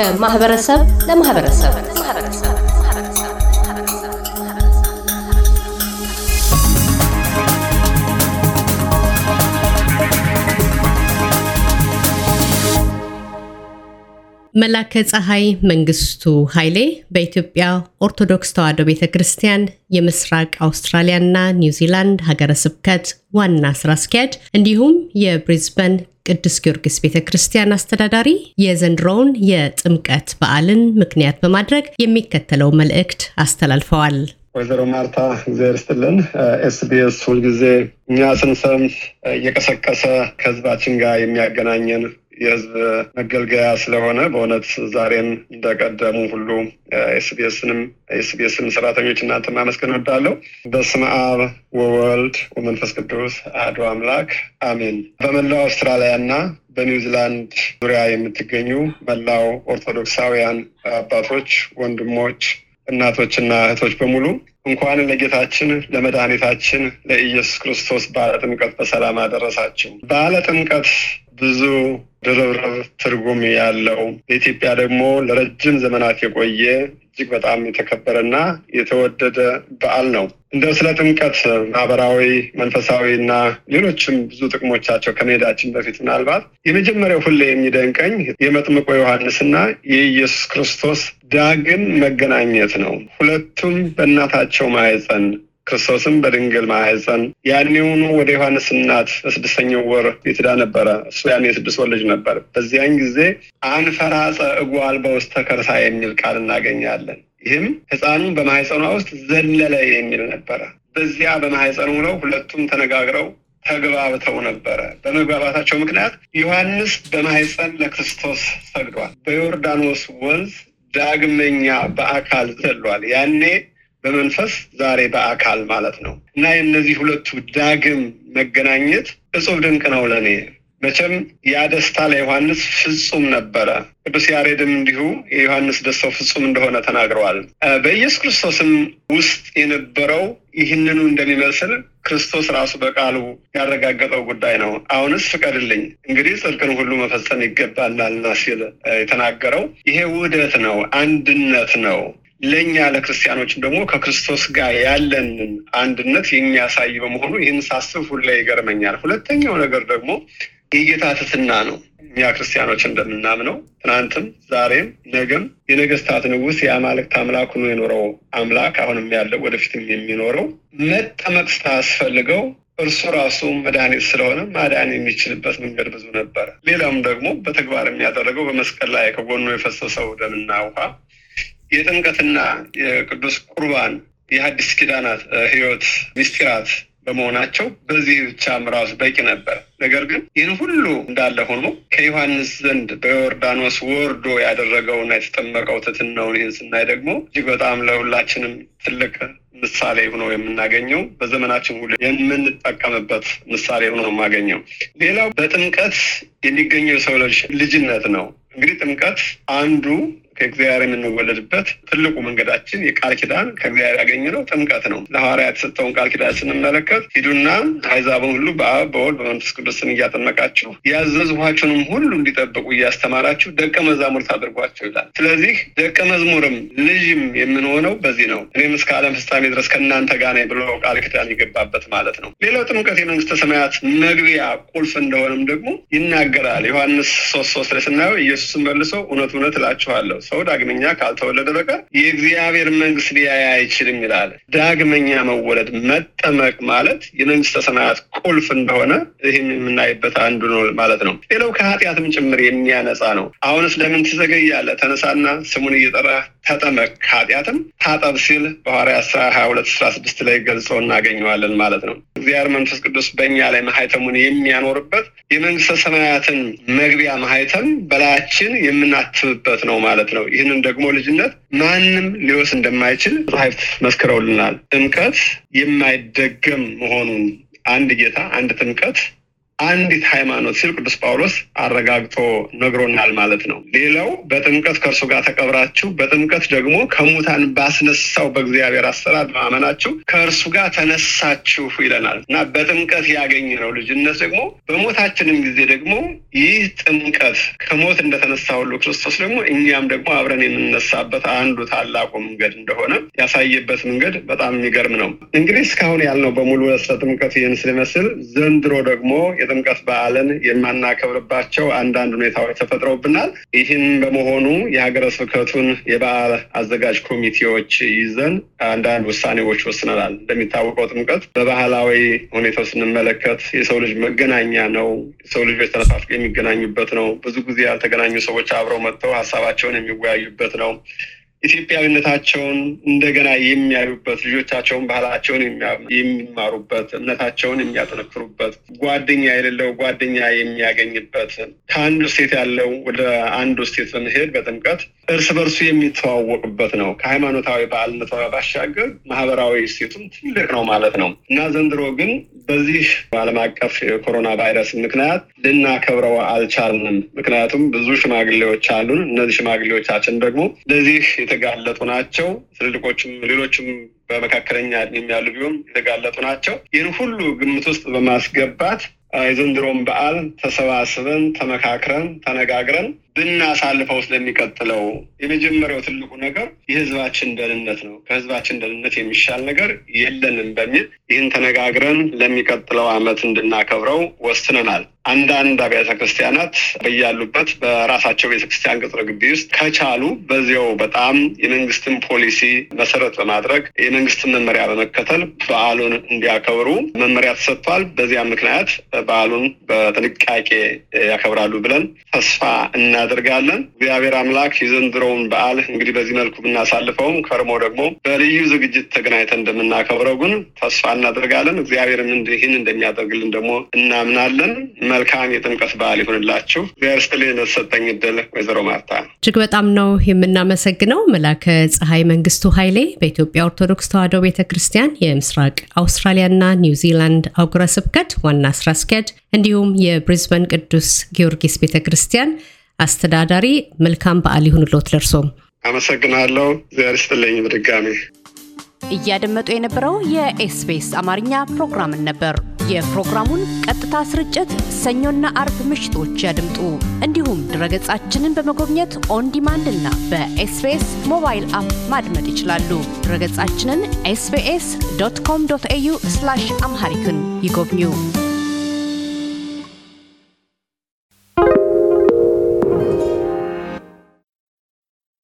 ከማህበረሰብ ለማህበረሰብ መላከ ፀሐይ መንግስቱ ኃይሌ በኢትዮጵያ ኦርቶዶክስ ተዋሕዶ ቤተ ክርስቲያን የምስራቅ አውስትራሊያና ኒውዚላንድ ሀገረ ስብከት ዋና ስራ አስኪያጅ እንዲሁም የብሪዝበን ቅዱስ ጊዮርጊስ ቤተ ክርስቲያን አስተዳዳሪ የዘንድሮውን የጥምቀት በዓልን ምክንያት በማድረግ የሚከተለው መልእክት አስተላልፈዋል። ወይዘሮ ማርታ እግዚአብሔር ይስጥልን። ኤስቢኤስ ሁልጊዜ እኛ ስንሰንፍም እየቀሰቀሰ ከህዝባችን ጋር የሚያገናኘን የህዝብ መገልገያ ስለሆነ በእውነት ዛሬም እንደቀደሙ ሁሉ ኤስቢኤስንም ኤስቢኤስን ሰራተኞች እናንተ ማመስገን ወዳለሁ። በስመ አብ ወወልድ ወመንፈስ ቅዱስ አሐዱ አምላክ አሜን። በመላው አውስትራሊያ እና በኒውዚላንድ ዙሪያ የምትገኙ መላው ኦርቶዶክሳውያን አባቶች፣ ወንድሞች እናቶችና እህቶች በሙሉ እንኳን ለጌታችን ለመድኃኒታችን ለኢየሱስ ክርስቶስ በዓለ ጥምቀት በሰላም አደረሳችሁ። በዓለ ጥምቀት ብዙ ድርብርብ ትርጉም ያለው በኢትዮጵያ ደግሞ ለረጅም ዘመናት የቆየ እጅግ በጣም የተከበረና የተወደደ በዓል ነው። እንደው ስለ ጥምቀት ማህበራዊ፣ መንፈሳዊ እና ሌሎችም ብዙ ጥቅሞቻቸው ከመሄዳችን በፊት ምናልባት የመጀመሪያው ሁሌ የሚደንቀኝ የመጥምቆ ዮሐንስና የኢየሱስ ክርስቶስ ዳግም መገናኘት ነው። ሁለቱም በእናታቸው ማህፀን ክርስቶስም በድንግል ማህፀን ያኔውኑ ወደ ዮሐንስ እናት በስድስተኛው ወር ቤትዳ ነበረ። እሱ ያኔ የስድስት ወር ልጅ ነበር። በዚያን ጊዜ አንፈራጸ እጓል በውስተ ከርሳ የሚል ቃል እናገኛለን። ይህም ሕፃኑ በማህፀኗ ውስጥ ዘለለ የሚል ነበረ። በዚያ በማህፀኑ ነው ሁለቱም ተነጋግረው ተግባብተው ነበረ። በመግባባታቸው ምክንያት ዮሐንስ በማህፀን ለክርስቶስ ሰግዷል። በዮርዳኖስ ወንዝ ዳግመኛ በአካል ዘሏል። ያኔ በመንፈስ ዛሬ በአካል ማለት ነው እና የእነዚህ ሁለቱ ዳግም መገናኘት እጹብ ድንቅ ነው ለእኔ። መቼም ያ ደስታ ለዮሐንስ ፍጹም ነበረ። ቅዱስ ያሬድም እንዲሁ የዮሐንስ ደስታው ፍጹም እንደሆነ ተናግረዋል። በኢየሱስ ክርስቶስም ውስጥ የነበረው ይህንኑ እንደሚመስል ክርስቶስ ራሱ በቃሉ ያረጋገጠው ጉዳይ ነው። አሁንስ ፍቀድልኝ እንግዲህ ጽድቅን ሁሉ መፈጸም ይገባናልና ሲል የተናገረው ይሄ ውህደት ነው፣ አንድነት ነው። ለእኛ ለክርስቲያኖችም ደግሞ ከክርስቶስ ጋር ያለንን አንድነት የሚያሳይ በመሆኑ ይህን ሳስብ ሁሌ ይገርመኛል። ሁለተኛው ነገር ደግሞ የጌታ ትሕትና ነው። እኛ ክርስቲያኖች እንደምናምነው ትናንትም ዛሬም ነገም የነገስታት ንጉሥ የአማልክት አምላክ ሆኖ የኖረው አምላክ አሁንም ያለው ወደፊትም የሚኖረው መጠመቅ ሳያስፈልገው እርሱ ራሱ መድኃኒት ስለሆነ ማዳን የሚችልበት መንገድ ብዙ ነበረ። ሌላም ደግሞ በተግባር የሚያደረገው በመስቀል ላይ ከጎኑ የፈሰሰው ደምና ውሃ የጥምቀትና የቅዱስ ቁርባን የሐዲስ ኪዳናት ሕይወት ምስጢራት በመሆናቸው በዚህ ብቻም ራሱ በቂ ነበር። ነገር ግን ይህን ሁሉ እንዳለ ሆኖ ከዮሐንስ ዘንድ በዮርዳኖስ ወርዶ ያደረገውና የተጠመቀው ትሕትናውን ይህን ስናይ ደግሞ እጅግ በጣም ለሁላችንም ትልቅ ምሳሌ ሆኖ የምናገኘው በዘመናችን ሁሉ የምንጠቀምበት ምሳሌ ሆኖ የማገኘው። ሌላው በጥምቀት የሚገኘው የሰው ልጅ ልጅነት ነው። እንግዲህ ጥምቀት አንዱ ከእግዚአብሔር የምንወለድበት ትልቁ መንገዳችን የቃል ኪዳን ከእግዚአብሔር ያገኘነው ጥምቀት ነው። ለሐዋርያት የተሰጠውን ቃል ኪዳን ስንመለከት ሂዱና አሕዛብን ሁሉ በአብ በወልድ በመንፈስ ቅዱስ ስም እያጠመቃችሁ ያዘዝኋችሁንም ሁሉ እንዲጠብቁ እያስተማራችሁ ደቀ መዛሙርት አድርጓቸው ይላል። ስለዚህ ደቀ መዝሙርም ልጅም የምንሆነው በዚህ ነው። እኔም እስከ ዓለም ፍጻሜ ድረስ ከእናንተ ጋር ነኝ ብሎ ቃል ኪዳን የገባበት ማለት ነው። ሌላው ጥምቀት የመንግስተ ሰማያት መግቢያ ቁልፍ እንደሆነም ደግሞ ይናገራል። ዮሐንስ ሶስት ሶስት ላይ ስናየው ኢየሱስን መልሶ እውነት እውነት እላችኋለሁ ሰው ዳግመኛ ካልተወለደ በቀር የእግዚአብሔር መንግስት ሊያይ አይችልም ይላል። ዳግመኛ መወለድ መጠመቅ ማለት የመንግስተ ሰማያት ቁልፍ እንደሆነ ይህን የምናይበት አንዱ ነው ማለት ነው። ሌላው ከኃጢአትም ጭምር የሚያነጻ ነው። አሁንስ ለምን ትዘገያለህ? ተነሳና ስሙን እየጠራ ተጠመቅ፣ ከኃጢአትም ታጠብ ሲል በሐዋርያት ሥራ ሀያ ሁለት አስራ ስድስት ላይ ገልጾ እናገኘዋለን ማለት ነው። እግዚአብሔር መንፈስ ቅዱስ በእኛ ላይ ማህተሙን የሚያኖርበት የመንግስተ ሰማያትን መግቢያ ማህተም በላያችን የምናትምበት ነው ማለት ነው። ይህንን ደግሞ ልጅነት ማንም ሊወስ እንደማይችል መጻሕፍት መስክረውልናል። ጥምቀት የማይደገም መሆኑን አንድ ጌታ፣ አንድ ጥምቀት፣ አንዲት ሃይማኖት ሲል ቅዱስ ጳውሎስ አረጋግጦ ነግሮናል ማለት ነው። ሌላው በጥምቀት ከእርሱ ጋር ተቀብራችሁ በጥምቀት ደግሞ ከሙታን ባስነሳው በእግዚአብሔር አሰራር በማመናችሁ ከእርሱ ጋር ተነሳችሁ ይለናል እና በጥምቀት ያገኘ ነው ልጅነት ደግሞ በሞታችንም ጊዜ ደግሞ ይህ ጥምቀት ከሞት እንደተነሳ ሁሉ ክርስቶስ ደግሞ እኛም ደግሞ አብረን የምንነሳበት አንዱ ታላቁ መንገድ እንደሆነ ያሳየበት መንገድ በጣም የሚገርም ነው። እንግዲህ እስካሁን ያልነው በሙሉ ስለ ጥምቀት ይህን ስለመስል ዘንድሮ ደግሞ የጥምቀት በዓልን የማናከብርባቸው አንዳንድ ሁኔታዎች ተፈጥረውብናል። ይህም በመሆኑ የሀገረ ስብከቱን የበዓል አዘጋጅ ኮሚቴዎች ይዘን አንዳንድ ውሳኔዎች ወስነናል። እንደሚታወቀው ጥምቀት በባህላዊ ሁኔታው ስንመለከት የሰው ልጅ መገናኛ ነው። የሰው ልጆች ተነፋፍቀው የሚገናኙበት ነው። ብዙ ጊዜ ያልተገናኙ ሰዎች አብረው መጥተው ሀሳባቸውን የሚወያዩበት ነው። ኢትዮጵያዊነታቸውን እንደገና የሚያዩበት፣ ልጆቻቸውን ባህላቸውን የሚማሩበት፣ እምነታቸውን የሚያጠነክሩበት፣ ጓደኛ የሌለው ጓደኛ የሚያገኝበት፣ ከአንዱ ስቴት ያለው ወደ አንዱ ስቴት በመሄድ በጥምቀት እርስ በርሱ የሚተዋወቅበት ነው። ከሃይማኖታዊ በዓልነቷ ባሻገር ማህበራዊ እሴቱም ትልቅ ነው ማለት ነው እና ዘንድሮ ግን በዚህ ዓለም አቀፍ የኮሮና ቫይረስ ምክንያት ልናከብረው አልቻልንም። ምክንያቱም ብዙ ሽማግሌዎች አሉን። እነዚህ ሽማግሌዎቻችን ደግሞ ለዚህ የተጋለጡ ናቸው። ትልልቆችም ሌሎችም በመካከለኛ እድሜ ያሉ ቢሆን የተጋለጡ ናቸው። ይህን ሁሉ ግምት ውስጥ በማስገባት የዘንድሮን በዓል ተሰባስበን ተመካክረን ተነጋግረን ብናሳልፈው ስለሚቀጥለው የመጀመሪያው ትልቁ ነገር የህዝባችን ደህንነት ነው። ከህዝባችን ደህንነት የሚሻል ነገር የለንም በሚል ይህን ተነጋግረን ለሚቀጥለው ዓመት እንድናከብረው ወስነናል። አንዳንድ አብያተ ክርስቲያናት በያሉበት በራሳቸው ቤተክርስቲያን ቅጥር ግቢ ውስጥ ከቻሉ በዚያው በጣም የመንግስትን ፖሊሲ መሰረት በማድረግ የመንግስትን መመሪያ በመከተል በዓሉን እንዲያከብሩ መመሪያ ተሰጥቷል። በዚያ ምክንያት በዓሉን በጥንቃቄ ያከብራሉ ብለን ተስፋ እናደርጋለን። እግዚአብሔር አምላክ የዘንድሮውን በዓል እንግዲህ በዚህ መልኩ ብናሳልፈውም ከርሞ ደግሞ በልዩ ዝግጅት ተገናኝተን እንደምናከብረው ግን ተስፋ እናደርጋለን። እግዚአብሔርም ይህን እንደሚያደርግልን ደግሞ እናምናለን። መልካም የጥምቀት በዓል ይሁንላችሁ። እግዚአብሔር ስጥልኝ ለተሰጠኝ እድል ወይዘሮ ማርታ እጅግ በጣም ነው የምናመሰግነው። መላከ ፀሐይ መንግስቱ ኃይሌ በኢትዮጵያ ኦርቶዶክስ ተዋሕዶ ቤተ ክርስቲያን የምስራቅ አውስትራሊያና ኒውዚላንድ አህጉረ ስብከት ዋና ስራ አስኪያጅ እንዲሁም የብሪዝበን ቅዱስ ጊዮርጊስ ቤተ ክርስቲያን አስተዳዳሪ። መልካም በዓል ይሁንልዎት ለርሶም። አመሰግናለሁ። እግዚአብሔር ይስጥልኝ በድጋሚ እያደመጡ የነበረው የኤስቢኤስ አማርኛ ፕሮግራምን ነበር። የፕሮግራሙን ቀጥታ ስርጭት ሰኞና አርብ ምሽቶች ያድምጡ። እንዲሁም ድረገጻችንን በመጎብኘት on demand እና በኤስቢኤስ ሞባይል app ማድመጥ ይችላሉ። ድረገጻችንን ኤስቢኤስ dot com dot au Amharic ን ይጎብኙ።